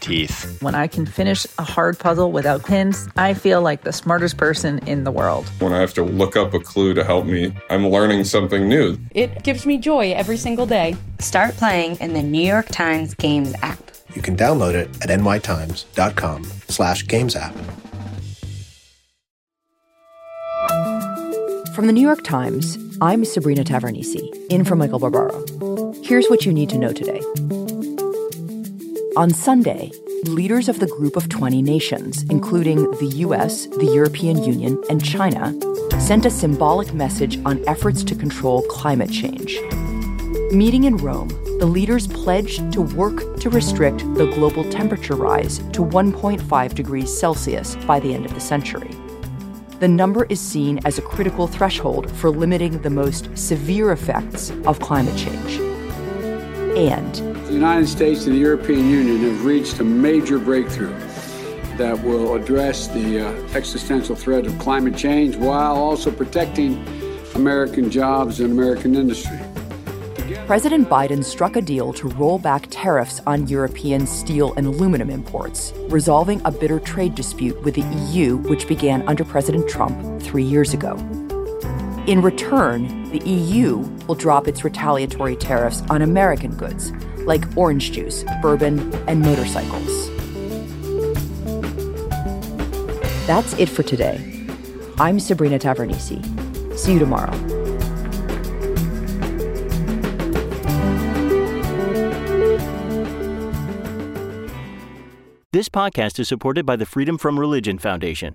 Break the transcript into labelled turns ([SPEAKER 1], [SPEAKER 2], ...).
[SPEAKER 1] teeth.
[SPEAKER 2] When I can finish a hard puzzle without pins, I feel like the smartest person in the world.
[SPEAKER 3] When I have to look up a clue to help me, I'm learning something new.
[SPEAKER 4] It gives me joy every single day.
[SPEAKER 5] Start playing in the New York Times Games app.
[SPEAKER 6] You can download it at nytimes.com slash games app.
[SPEAKER 7] From the New York Times, I'm Sabrina Tavernise, in for Michael Barbaro. Here's what you need to know today. On Sunday, leaders of the Group of 20 nations, including the US, the European Union, and China, sent a symbolic message on efforts to control climate change. Meeting in Rome, the leaders pledged to work to restrict the global temperature rise to 1.5 degrees Celsius by the end of the century. The number is seen as a critical threshold for limiting the most severe effects of climate change. And
[SPEAKER 8] the United States and the European Union have reached a major breakthrough that will address the uh, existential threat of climate change while also protecting American jobs and American industry.
[SPEAKER 7] President Biden struck a deal to roll back tariffs on European steel and aluminum imports, resolving a bitter trade dispute with the EU, which began under President Trump three years ago. In return, the EU will drop its retaliatory tariffs on American goods, like orange juice, bourbon, and motorcycles. That's it for today. I'm Sabrina Tavernise. See you tomorrow.
[SPEAKER 9] This podcast is supported by the Freedom From Religion Foundation.